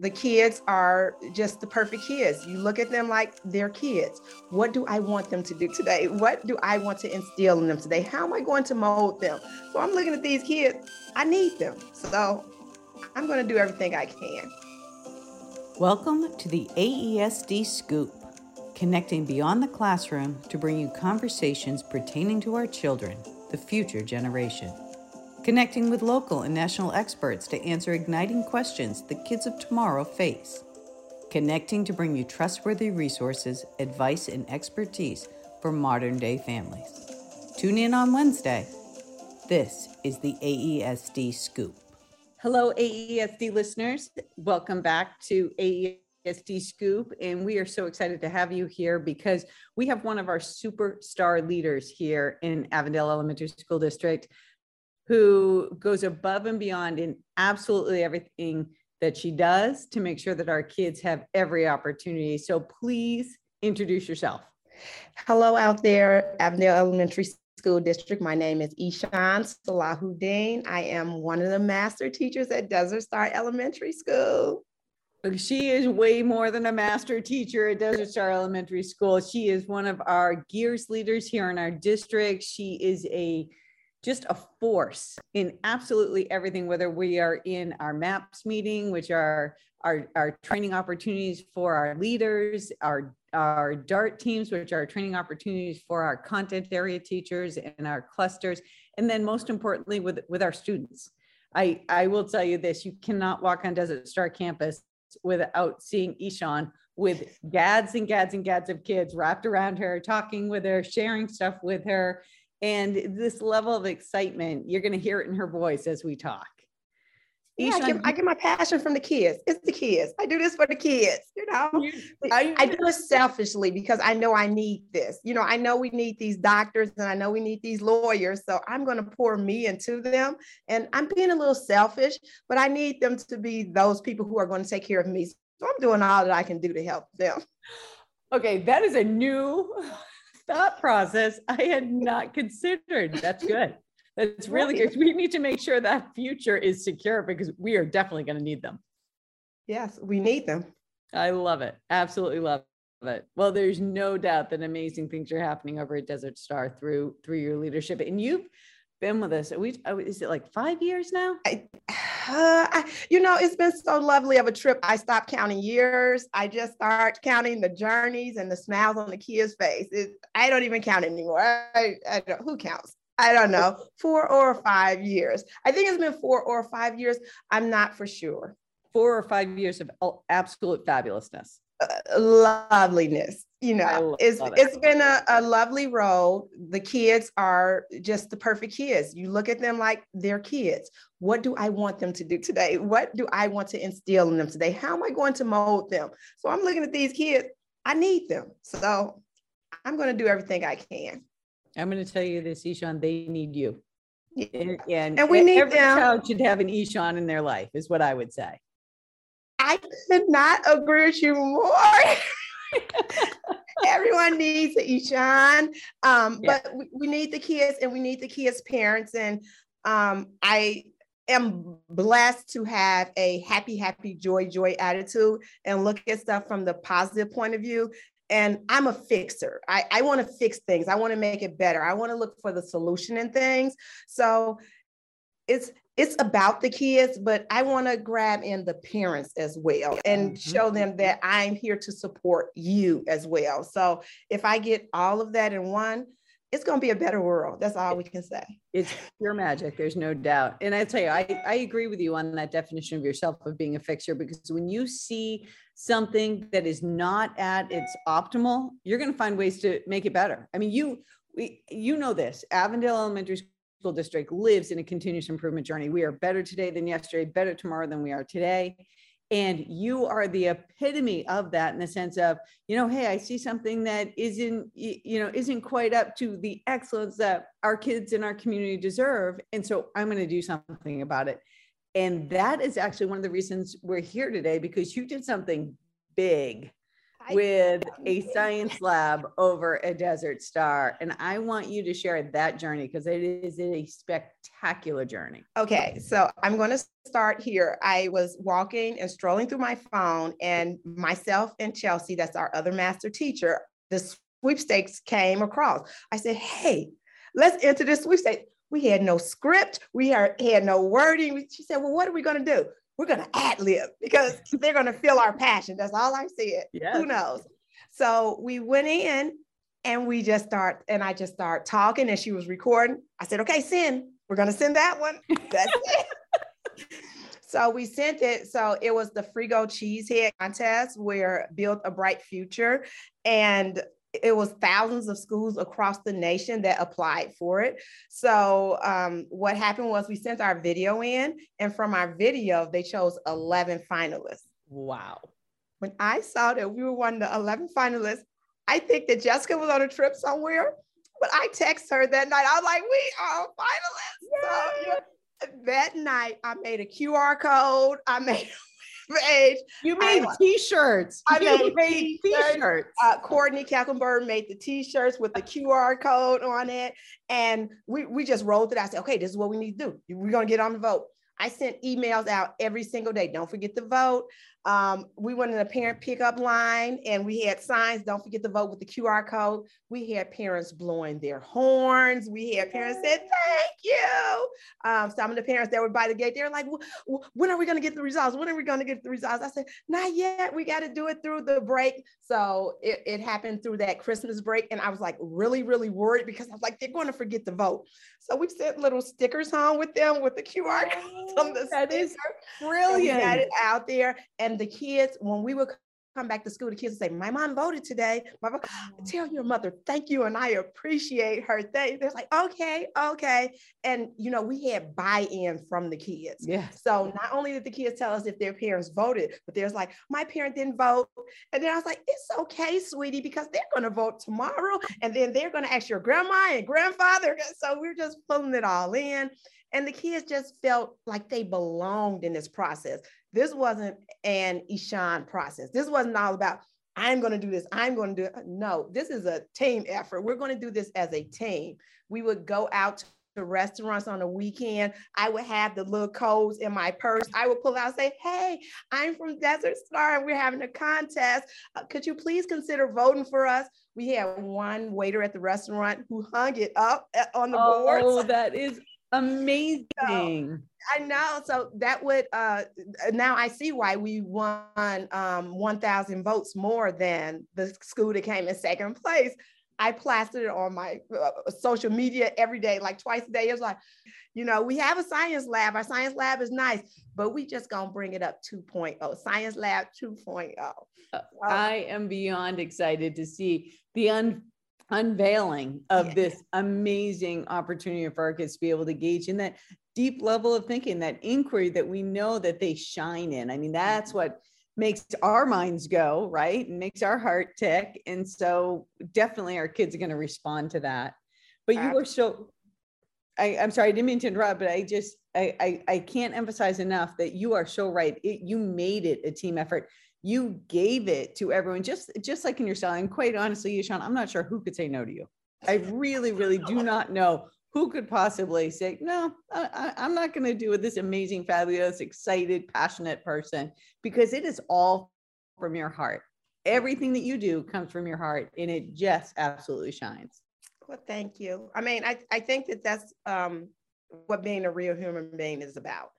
the kids are just the perfect kids. You look at them like they're kids. What do I want them to do today? What do I want to instill in them today? How am I going to mold them? So I'm looking at these kids. I need them. So I'm going to do everything I can. Welcome to the AESD Scoop, connecting beyond the classroom to bring you conversations pertaining to our children, the future generation connecting with local and national experts to answer igniting questions the kids of tomorrow face, connecting to bring you trustworthy resources, advice, and expertise for modern day families. Tune in on Wednesday. This is the AESD Scoop. Hello, AESD listeners. Welcome back to AESD Scoop. And we are so excited to have you here because we have one of our superstar leaders here in Avondale Elementary School District who goes above and beyond in absolutely everything that she does to make sure that our kids have every opportunity. So please introduce yourself. Hello out there, Avondale Elementary School District. My name is Ishan Salahuddin. I am one of the master teachers at Desert Star Elementary School. She is way more than a master teacher at Desert Star Elementary School. She is one of our gears leaders here in our district. She is a just a force in absolutely everything, whether we are in our MAPS meeting, which are our, our training opportunities for our leaders, our, our DART teams, which are training opportunities for our content area teachers and our clusters, and then most importantly, with, with our students. I, I will tell you this, you cannot walk on Desert Star campus without seeing Ishan with gads and gads and gads of kids wrapped around her, talking with her, sharing stuff with her and this level of excitement you're going to hear it in her voice as we talk yeah, I get, I get, my passion from the kids. It's the kids. I do this for the kids, you know. I, I, do it selfishly because I know I need this. You know, I know we need these doctors and I know we need these lawyers. So I'm going to pour me into them. And I'm being a little selfish, but I need them to be those people who are going to take care of me. So I'm doing all that I can do to help them. Okay, that is a new thought process I had not considered. That's good. That's really good. We need to make sure that future is secure because we are definitely going to need them. Yes, we need them. I love it. Absolutely love it. Well, there's no doubt that amazing things are happening over at Desert Star through through your leadership, and you've been with us. We uh, is it like five years now? I, uh, I, you know, it's been so lovely of a trip. I stopped counting years. I just start counting the journeys and the smiles on the kids' face. It, I don't even count anymore. I, I don't, who counts? I don't know, four or five years. I think it's been four or five years. I'm not for sure. Four or five years of absolute fabulousness. Uh, loveliness you know it's it. it's been a, a lovely role. the kids are just the perfect kids. You look at them like they're kids. What do i want them to do today? What do i want to instill in them today? How am i going to mold them? So i'm looking at these kids. I need them. So i'm going to do everything i can. I'm going to tell you this ishan they need you. And, and, and we need every them. child should have an ishan in their life is what i would say. I could not agree with you more. Everyone needs a Ishan, um, yeah. but we, we, need the kids and we need the kids' parents. And um, I am blessed to have a happy, happy, joy, joy attitude and look at stuff from the positive point of view. And I'm a fixer. I, I want to fix things. I want to make it better. I want to look for the solution in things. So it's it's about the kids, but I want to grab in the parents as well and mm-hmm. show them that I'm here to support you as well. So if I get all of that in one, it's going to be a better world. That's all we can say. It's pure magic. There's no doubt. And I tell you, I, I agree with you on that definition of yourself of being a fixer because when you see something that is not at its optimal, you're going to find ways to make it better. I mean, you, we, you know this Avondale Elementary School district lives in a continuous improvement journey. We are better today than yesterday, better tomorrow than we are today. And you are the epitome of that in the sense of, you know, hey, I see something that isn't, you know, isn't quite up to the excellence that our kids in our community deserve. And so I'm going to do something about it. And that is actually one of the reasons we're here today because you did something big with a science lab over a Desert Star. And I want you to share that journey because it is a spectacular journey. Okay, so I'm going to start here. I was walking and strolling through my phone, and myself and Chelsea, that's our other master teacher, the sweepstakes came across. I said, Hey, let's enter this sweepstakes. We had no script, we had no wording. She said, Well, what are we going to do? we're going to ad lib because they're going to feel our passion. That's all I said. Yes. Who knows? So we went in and we just start, and I just start talking and she was recording. I said, okay, send. We're going to send that one. That's it. So we sent it. So it was the Frigo Cheesehead contest where Build a Bright Future. And it was thousands of schools across the nation that applied for it. So um, what happened was we sent our video in, and from our video, they chose 11 finalists. Wow. When I saw that we were one of the 11 finalists, I think that Jessica was on a trip somewhere, but I texted her that night. I was like, we are finalists. So, yeah, that night, I made a QR code. I made made. You made I, t-shirts. I you made, t-shirts. Uh, Courtney Kalkenberg made the t-shirts with the QR code on it. And we, we just rolled it. I said, okay, this is what we need to do. We're going to get on the vote. I sent emails out every single day. Don't forget to vote. Um, we went in a parent pickup line and we had signs, don't forget to vote with the QR code. We had parents blowing their horns. We had parents said, thank you. Um, some of the parents that were by the gate, they're like, when are we going to get the results? When are we going to get the results? I said, not yet. We got to do it through the break. So it, it happened through that Christmas break. And I was like really, really worried because I was like, they're going to forget to vote. So we sent little stickers home with them with the QR code on the That sticker. is brilliant. got it out there. And the kids, when we would come back to school, the kids would say, My mom voted today. My mom, oh. tell your mother, thank you. And I appreciate her. They, they're like, okay, okay. And you know, we had buy-in from the kids. Yeah. So not only did the kids tell us if their parents voted, but there's like, my parent didn't vote. And then I was like, it's okay, sweetie, because they're gonna vote tomorrow. And then they're gonna ask your grandma and grandfather. So we're just pulling it all in. And the kids just felt like they belonged in this process. This wasn't an Ishan process. This wasn't all about, I'm going to do this, I'm going to do it. No, this is a team effort. We're going to do this as a team. We would go out to restaurants on the weekend. I would have the little codes in my purse. I would pull out and say, Hey, I'm from Desert Star and we're having a contest. Uh, could you please consider voting for us? We had one waiter at the restaurant who hung it up uh, on the oh, board. Oh, that is amazing. So, I know. So that would uh now I see why we won um 1,000 votes more than the school that came in second place. I plastered it on my uh, social media every day, like twice a day. It was like, you know, we have a science lab. Our science lab is nice, but we just gonna bring it up 2.0, science lab 2.0. Uh, I am beyond excited to see the un- unveiling of yeah. this amazing opportunity for our kids to be able to engage in that deep level of thinking, that inquiry that we know that they shine in. I mean, that's mm-hmm. what makes our minds go, right? And makes our heart tick. And so definitely our kids are going to respond to that. But you were so I, am sorry, I didn't mean to interrupt, but I just I, I, I can't emphasize enough that you are so right. It, you made it a team effort you gave it to everyone just just like in your style and quite honestly Ishan, i'm not sure who could say no to you. I really really do not know who could possibly say no I, am not going to do with this amazing fabulous excited passionate person because it is all from your heart. Everything that you do comes from your heart and it just absolutely shines. Well thank you. I mean i, I think that that's um, what being a real human being is about.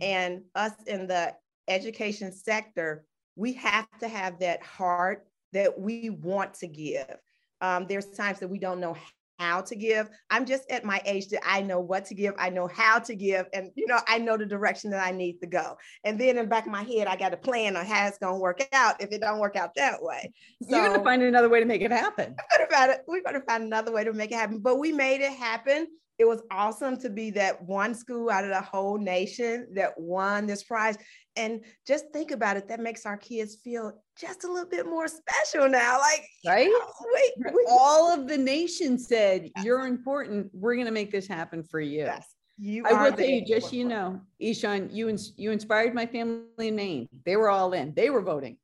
Mm-hmm. and us in the education sector we have to have that heart that we want to give. Um, there's times that we don't know how to give. I'm just at my age that I know what to give, I know how to give, and you know, I know the direction that I need to go. And then in the back of my head, I got a plan on how it's gonna work out if it don't work out that way. So, You're gonna find another way to make it happen. We're gonna, find, we're gonna find another way to make it happen. But we made it happen it was awesome to be that one school out of the whole nation that won this prize. And just think about it, that makes our kids feel just a little bit more special now. Like, right? You know, wait. All of the nation said, yes. You're important. We're going to make this happen for you. Yes. You I will tell you, just you know, Ishan, you you inspired my family in Maine. They were all in. They were voting.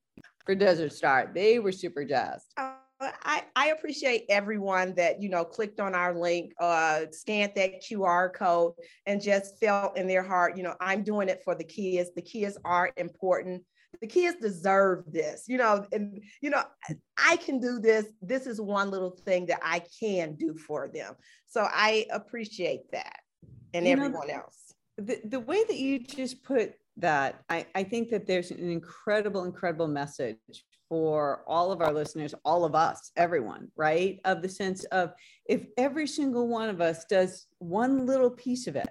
for Desert Star. They were super jazzed. Uh, I, I appreciate everyone that you know clicked on our link, uh, scanned that QR code, and just felt in their heart, you know, I'm doing it for the kids. The kids are important. The kids deserve this, you know, and you know, I can do this. This is one little thing that I can do for them. So I appreciate that and you everyone know, else. The, the way that you just put that, I, I think that there's an incredible, incredible message for all of our listeners, all of us, everyone, right? Of the sense of if every single one of us does one little piece of it,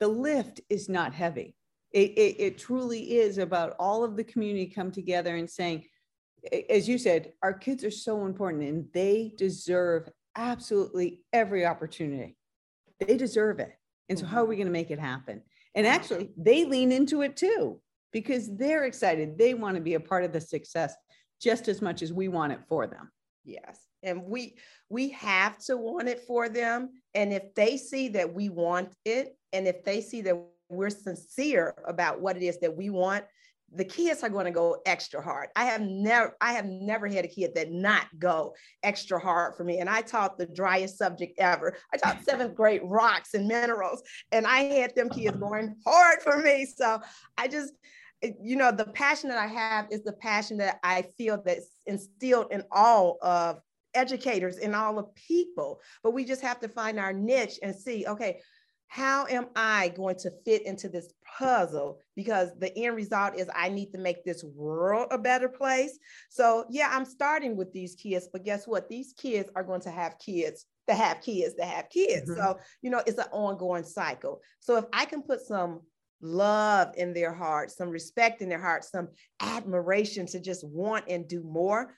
the lift is not heavy. It, it, it truly is about all of the community come together and saying, as you said, our kids are so important and they deserve absolutely every opportunity. They deserve it. And so, how are we going to make it happen? And actually, they lean into it too because they're excited. They want to be a part of the success just as much as we want it for them. Yes. And we we have to want it for them. And if they see that we want it, and if they see that we're sincere about what it is that we want, the kids are going to go extra hard. I have never, I have never had a kid that not go extra hard for me. And I taught the driest subject ever. I taught seventh grade rocks and minerals, and I had them kids going hard for me. So I just, you know, the passion that I have is the passion that I feel that's instilled in all of educators and all of people. But we just have to find our niche and see, okay, how am I going to fit into this puzzle? Because the end result is I need to make this world a better place. So, yeah, I'm starting with these kids, but guess what? These kids are going to have kids that have kids that have kids. Mm-hmm. So, you know, it's an ongoing cycle. So, if I can put some love in their heart, some respect in their heart, some admiration to just want and do more,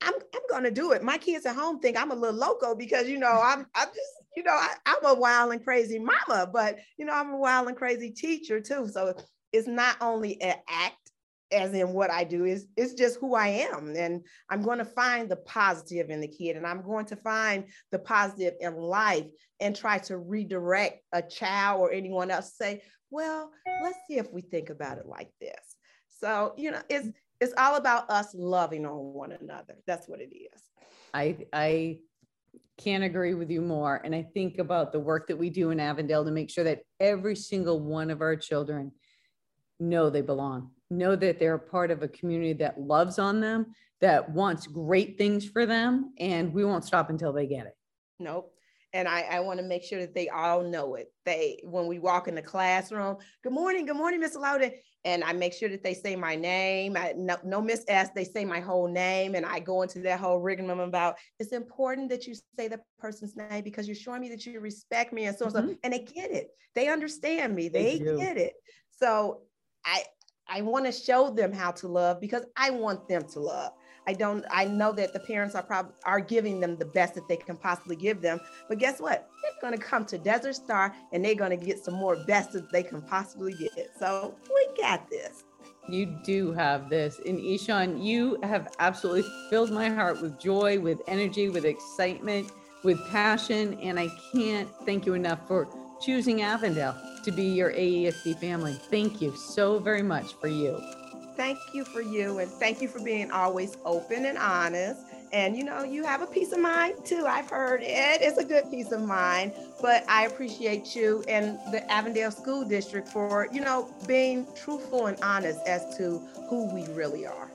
I'm, I'm going to do it. My kids at home think I'm a little loco because, you know, I'm, I'm just, you know, I, I'm a wild and crazy mama, but, you know, I'm a wild and crazy teacher too. So it's not only an act as in what I do is it's just who I am. And I'm going to find the positive in the kid and I'm going to find the positive in life and try to redirect a child or anyone else say, well, let's see if we think about it like this. So, you know, it's it's all about us loving on one another. That's what it is. I I can't agree with you more. And I think about the work that we do in Avondale to make sure that every single one of our children know they belong, know that they're a part of a community that loves on them, that wants great things for them, and we won't stop until they get it. Nope and I, I want to make sure that they all know it. They when we walk in the classroom, good morning, good morning, Miss Loudon. And I make sure that they say my name. I, no, no Miss S, they say my whole name. And I go into that whole rigmarole about it's important that you say the person's name because you're showing me that you respect me and so mm-hmm. And they get it. They understand me. They, they get it. So I I want to show them how to love because I want them to love. I don't, I know that the parents are probably are giving them the best that they can possibly give them. But guess what? They're to come to Desert Star and they're to get some more best that they can possibly get. So we got this. You do have this. And Ishan, you have absolutely filled my heart with joy, with energy, with excitement, with passion. And I can't thank you enough for choosing Avondale to be your AESD family. Thank you so very much for you thank you for you and thank you for being always open and honest. And you know, you have a piece of mind too. I've heard it. It's a good piece of mind. But I appreciate you and the Avondale School District for, you know, being truthful and honest as to who we really are.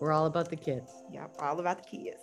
We're all about the kids. Yep, all about the kids.